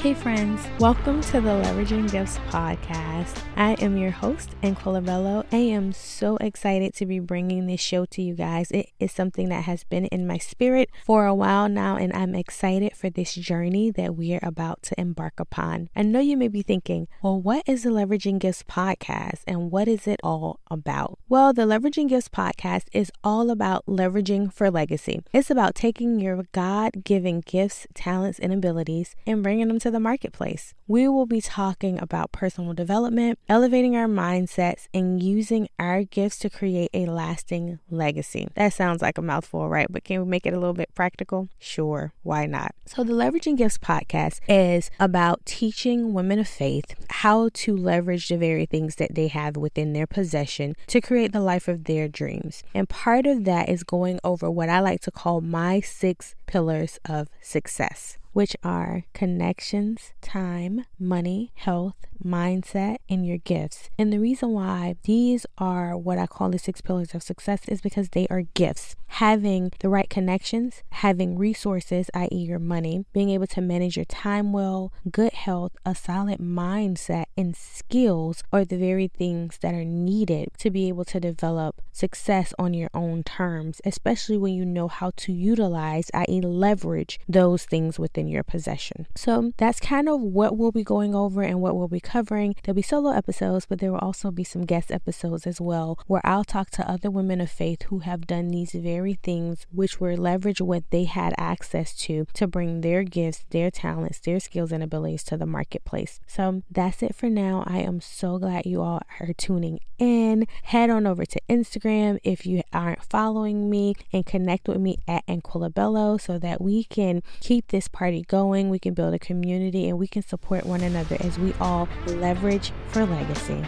Hey, friends, welcome to the Leveraging Gifts podcast. I am your host, Anquilla Bellow. I am so excited to be bringing this show to you guys. It is something that has been in my spirit for a while now, and I'm excited for this journey that we are about to embark upon. I know you may be thinking, well, what is the Leveraging Gifts podcast and what is it all about? Well, the Leveraging Gifts podcast is all about leveraging for legacy. It's about taking your God given gifts, talents, and abilities and bringing them to the marketplace. We will be talking about personal development, elevating our mindsets, and using our gifts to create a lasting legacy. That sounds like a mouthful, right? But can we make it a little bit practical? Sure, why not? So, the Leveraging Gifts podcast is about teaching women of faith how to leverage the very things that they have within their possession to create the life of their dreams. And part of that is going over what I like to call my six pillars of success which are connections, time, money, health, mindset, and your gifts. And the reason why these are what I call the six pillars of success is because they are gifts. Having the right connections, having resources, i.e., your money, being able to manage your time well, good health, a solid mindset, and skills are the very things that are needed to be able to develop success on your own terms, especially when you know how to utilize, i.e., leverage those things within your possession. So that's kind of what we'll be going over and what we'll be covering. There'll be solo episodes, but there will also be some guest episodes as well, where I'll talk to other women of faith who have done these very things, which were leverage what they had access to to bring their gifts, their talents, their skills, and abilities to the marketplace. So that's it for now. I am so glad you all are tuning in. Head on over to Instagram if you aren't following me and connect with me at Anquilla Bellow so that we can keep this party going. We can build a community and we can support one another as we all leverage for legacy.